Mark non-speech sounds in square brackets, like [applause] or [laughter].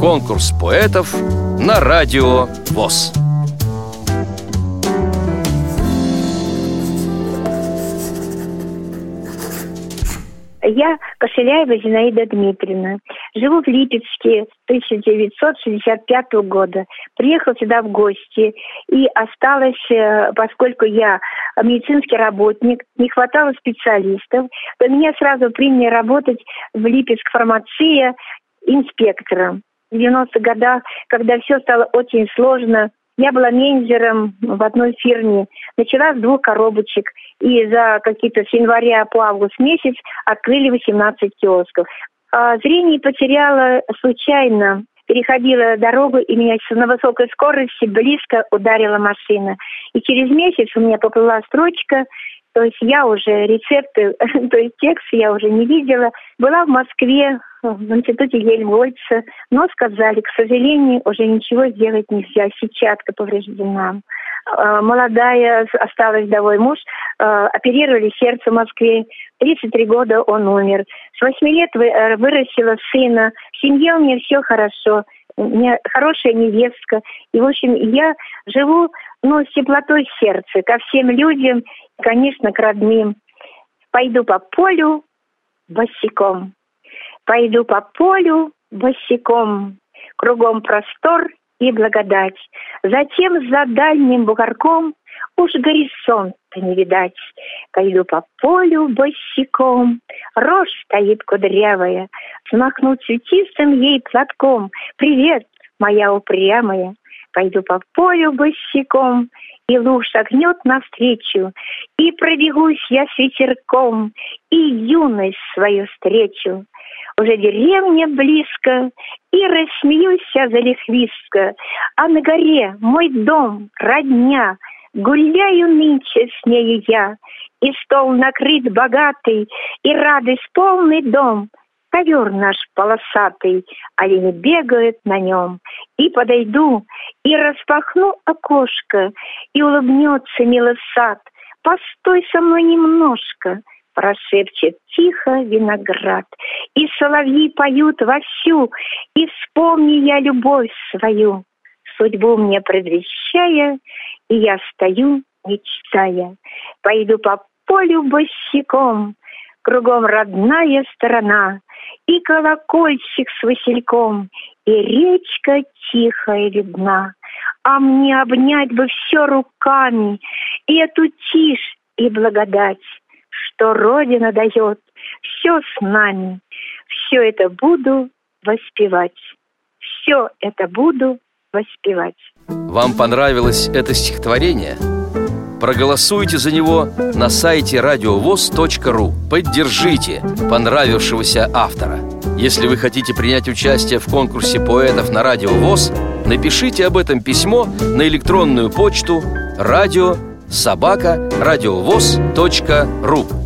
Конкурс поэтов на радио ВОЗ. Я Кошеляева Зинаида Дмитриевна. Живу в Липецке 1965 года. Приехала сюда в гости и осталась, э, поскольку я медицинский работник, не хватало специалистов, то меня сразу приняли работать в Липецк фармация инспектором. В 90-х годах, когда все стало очень сложно, я была менеджером в одной фирме. Начала с двух коробочек. И за какие-то с января по август месяц открыли 18 киосков. А зрение потеряла случайно. Переходила дорогу, и меня на высокой скорости близко ударила машина. И через месяц у меня поплыла строчка то есть я уже рецепты, [laughs] то есть текст я уже не видела. Была в Москве, в институте Гельмгольца, но сказали, к сожалению, уже ничего сделать нельзя, сетчатка повреждена. А, молодая, осталась вдовой муж, а, оперировали сердце в Москве. 33 года он умер. С 8 лет э, вырастила сына. В семье у меня все хорошо. Меня хорошая невестка. И, в общем, я живу ну, с теплотой сердца ко всем людям, конечно, к родным. Пойду по полю босиком. Пойду по полю босиком. Кругом простор и благодать. Затем за дальним бугорком уж горизонта не видать. Пойду по полю босиком. Рожь стоит кудрявая. Смахнуть цветистым ей платком. Привет, моя упрямая. Пойду по полю босиком, и луж шагнет навстречу, И пробегусь я с ветерком, И юность свою встречу. Уже деревня близко, И рассмеюсь я залихвистко, А на горе мой дом, родня, Гуляю нынче с нею я, И стол накрыт богатый, И радость полный дом — ковер наш полосатый, олени бегают на нем. И подойду, и распахну окошко, и улыбнется милый сад. Постой со мной немножко, прошепчет тихо виноград. И соловьи поют вовсю, и вспомни я любовь свою, судьбу мне предвещая, и я стою, мечтая. Пойду по полю босиком, кругом родная сторона, и колокольчик с васильком, и речка тихая видна. А мне обнять бы все руками, и эту тишь и благодать, что Родина дает, все с нами. Все это буду воспевать. Все это буду воспевать. Вам понравилось это стихотворение? Проголосуйте за него на сайте радиовоз.ру. Поддержите понравившегося автора. Если вы хотите принять участие в конкурсе поэтов на Радио ВОЗ, напишите об этом письмо на электронную почту радио собака радиовоз.ру.